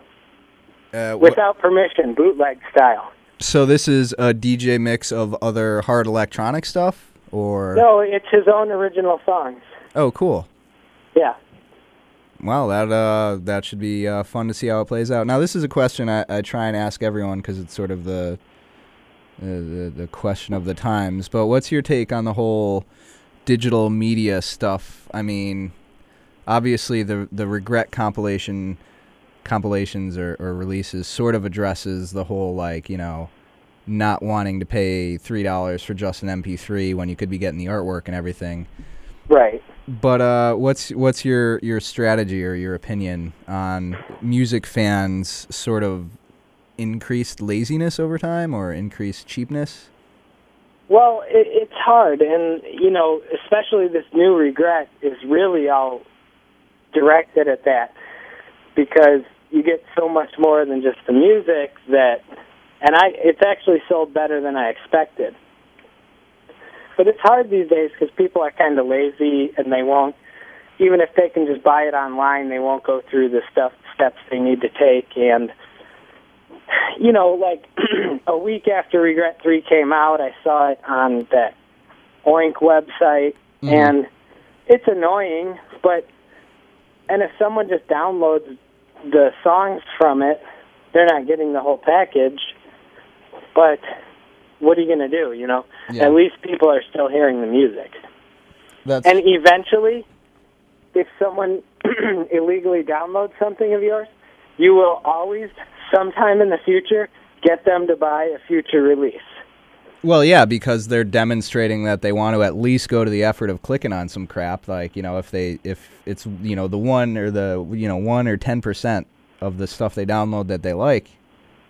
Uh, wh- without permission, bootleg style. So this is a DJ mix of other hard electronic stuff, or No, it's his own original songs. oh, cool. Yeah. Well, that uh, that should be uh, fun to see how it plays out. Now, this is a question I, I try and ask everyone because it's sort of the, uh, the the question of the times. But what's your take on the whole digital media stuff? I mean, obviously the the regret compilation compilations or, or releases sort of addresses the whole like you know not wanting to pay three dollars for just an MP3 when you could be getting the artwork and everything. Right. But uh, what's what's your your strategy or your opinion on music fans sort of increased laziness over time or increased cheapness? Well, it, it's hard, and you know, especially this new regret is really all directed at that because you get so much more than just the music that, and I, it's actually sold better than I expected. But it's hard these days because people are kind of lazy and they won't, even if they can just buy it online, they won't go through the stuff steps they need to take and you know, like a week after Regret 3 came out, I saw it on that Oink website, Mhm. and it's annoying, but, and if someone just downloads the songs from it, they're not getting the whole package, but what are you going to do, you know? Yeah. At least people are still hearing the music. That's And eventually, if someone illegally downloads something of yours, you will always, sometime in the future, get them to buy a future release. Well, yeah, because they're demonstrating that they want to at least go to the effort of clicking on some crap. Like you know, if they if it's you know the one or the you know one or ten percent of the stuff they download that they like,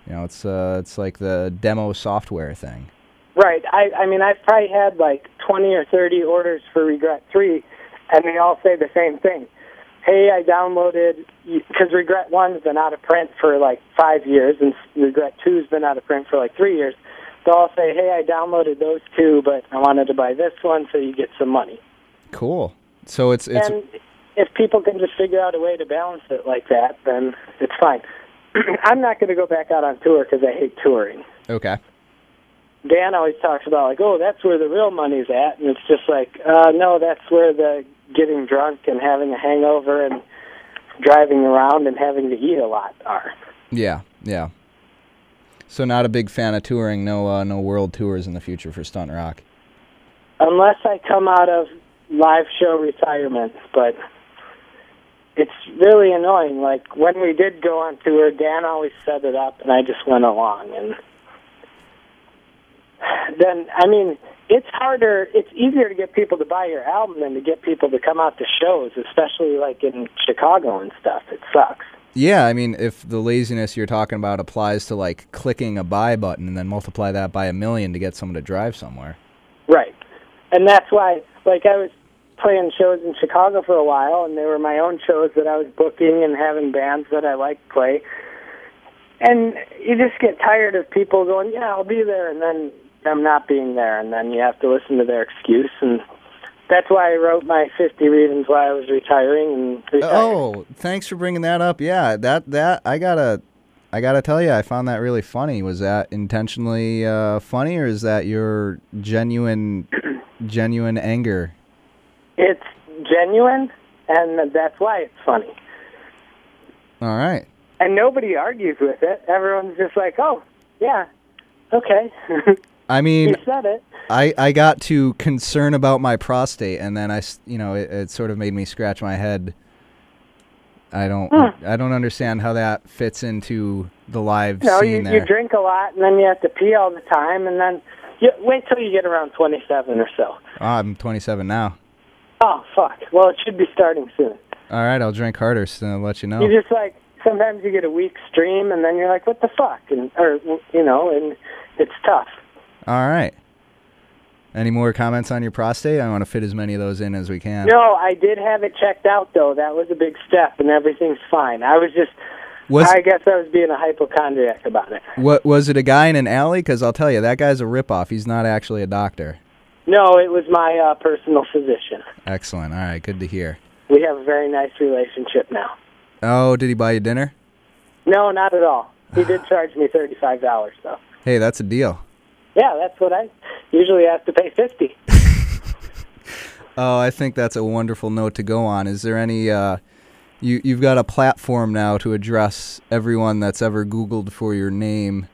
you know, it's uh it's like the demo software thing. Right. I, I mean, I've probably had like 20 or 30 orders for Regret 3, and they all say the same thing. Hey, I downloaded, because Regret 1's been out of print for like five years, and Regret 2's been out of print for like three years. They'll say, hey, I downloaded those two, but I wanted to buy this one so you get some money. Cool. So it's it's and if people can just figure out a way to balance it like that, then it's fine. I'm not going to go back out on tour because I hate touring. okay. Dan always talks about like, oh, that's where the real money's at, and it's just like, uh, no, that's where the getting drunk and having a hangover and driving around and having to eat a lot are. Yeah, yeah. So not a big fan of touring. No, uh, no world tours in the future for stunt rock. Unless I come out of live show retirement, but it's really annoying. Like when we did go on tour, Dan always set it up, and I just went along, and then I mean, it's harder. It's easier to get people to buy your album than to get people to come out to shows, especially like in Chicago and stuff. It sucks. Yeah, I mean, if the laziness you're talking about applies to like clicking a buy button and then multiply that by a million to get someone to drive somewhere. Right. And that's why like I was playing shows in Chicago for a while, and they were my own shows that I was booking and having bands that I liked play. And you just get tired of people going, "Yeah, I'll be there," and then them not being there, and then you have to listen to their excuse. And that's why I wrote my 50 reasons why I was retiring. And retired. Oh, thanks for bringing that up. Yeah, that that I gotta, I gotta tell you, I found that really funny. Was that intentionally uh, funny, or is that your genuine, genuine anger? it's genuine, and that's why it's funny. All right. And nobody argues with it. Everyone's just like, "Oh, yeah, okay." I mean, you said it. I, I got to concern about my prostate, and then I, you know, it, it sort of made me scratch my head. I don't, Huh. I don't understand how that fits into the live No, scene you, there. you drink a lot, and then you have to pee all the time, and then you wait till you get around 27 or so. Oh, I'm 27 now. Oh, fuck. Well, it should be starting soon. All right, I'll drink harder, so I'll let you know. You just like sometimes you get a weak stream, and then you're like, "What the fuck?" and or you know, and it's tough. All right. Any more comments on your prostate? I want to fit as many of those in as we can. No, I did have it checked out though. That was a big step, and everything's fine. I was just, Was I guess I was being a hypochondriac about it. what was it a guy in an alley? Because I'll tell you, that guy's a ripoff. He's not actually a doctor. No, it was my uh, personal physician. Excellent. All right, good to hear. We have a very nice relationship now. Oh, did he buy you dinner? No, not at all. He did charge me thirty-five dollars though. Hey, that's a deal. Yeah, that's what I usually have to pay fifty. Oh, I think that's a wonderful note to go on. Is there any uh you you've got a platform now to address everyone that's ever googled for your name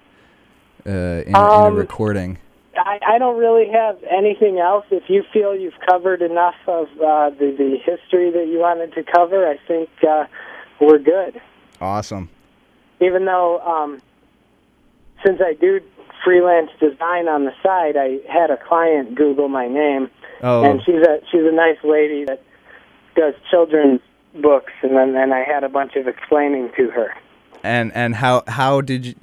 uh in, in a Um, recording. I, I don't really have anything else. If you feel you've covered enough of uh, the the history that you wanted to cover, I think uh, we're good. Awesome. Even though, um, since I do freelance design on the side, I had a client Google my name, Oh, and she's a she's a nice lady that does children's books, and then and I had a bunch of explaining to her. and and how how did you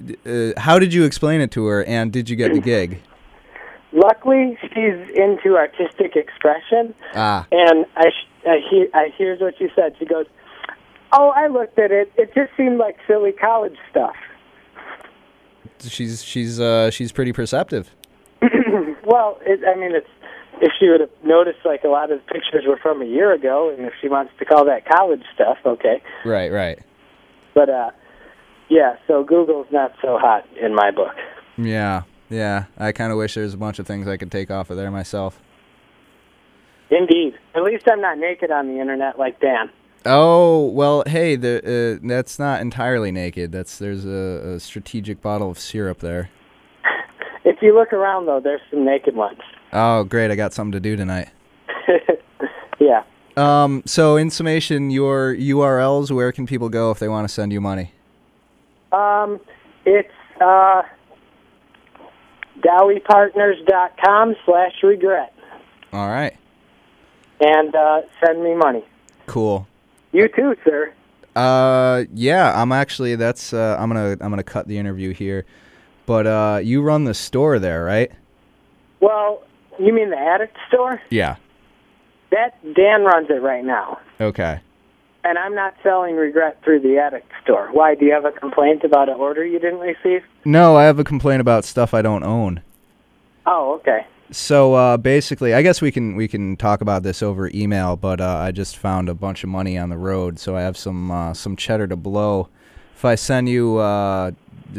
uh, how did you explain it to her and did you get the gig? Luckily, she's into artistic expression, Ah, And I, sh- I, hear, I here's what she said. She goes, "Oh, I looked at it. It just seemed like silly college stuff." She's she's uh she's pretty perceptive. Well, it, I mean, it's if she would have noticed, like a lot of the pictures were from a year ago, and if she wants to call that college stuff, okay. Right, right. But uh, yeah, so Google's not so hot in my book. Yeah. Yeah, I kind of wish there was a bunch of things I could take off of there myself. Indeed. At least I'm not naked on the internet like Dan. Oh well, hey, the uh, that's not entirely naked. That's there's a, a strategic bottle of syrup there. If you look around, though, there's some naked ones. Oh, great! I got something to do tonight. yeah. Um, so in summation, your URLs, where can people go if they want to send you money? Um, it's uh, dowiepartners.com slash regret. All right, And uh, send me money. cool. You too, sir. Uh, yeah, I'm actually that's uh, I'm gonna I'm gonna cut the interview here, but uh, you run the store there, right? Well, you mean the addict store? Yeah. That Dan runs it right now. Okay. And I'm not selling regret through the addict store. Why? Do you have a complaint about an order you didn't receive? No, I have a complaint about stuff I don't own. Oh, okay. So uh, basically, I guess we can we can talk about this over email. But uh, I just found a bunch of money on the road, so I have some uh, some cheddar to blow. If I send you uh,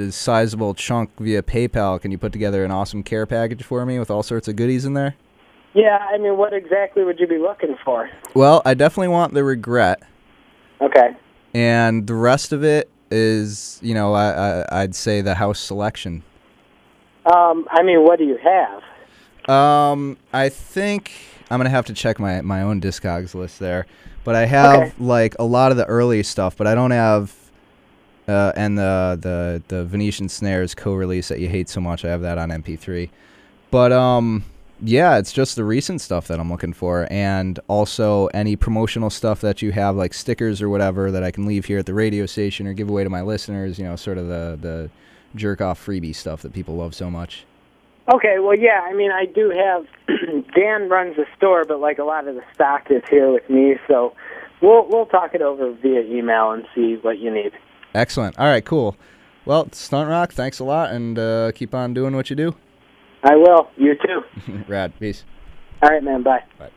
sizable chunk via PayPal, can you put together an awesome care package for me with all sorts of goodies in there? Yeah, I mean, what exactly would you be looking for? Well, I definitely want the regret, Okay. and the rest of it is, you know, I, I I'd say the house selection. Um, I mean, what do you have? Um, I think I'm gonna have to check my my own Discogs list there, but I have Okay. like a lot of the early stuff, but I don't have. Uh, and the the the Venetian Snares co-release that you hate so much, I have that on MP3. But um, yeah, it's just the recent stuff that I'm looking for, and also any promotional stuff that you have, like stickers or whatever, that I can leave here at the radio station or give away to my listeners. You know, sort of the the jerk off freebie stuff that people love so much. Okay, well, yeah, I mean, I do have. Dan runs the store, but like a lot of the stock is here with me, so we'll we'll talk it over via email and see what you need. Excellent. All right, cool. Well, Stunt Rock, thanks a lot, and uh, keep on doing what you do. I will. You too. Rad. Peace. All right, man. Bye. Bye.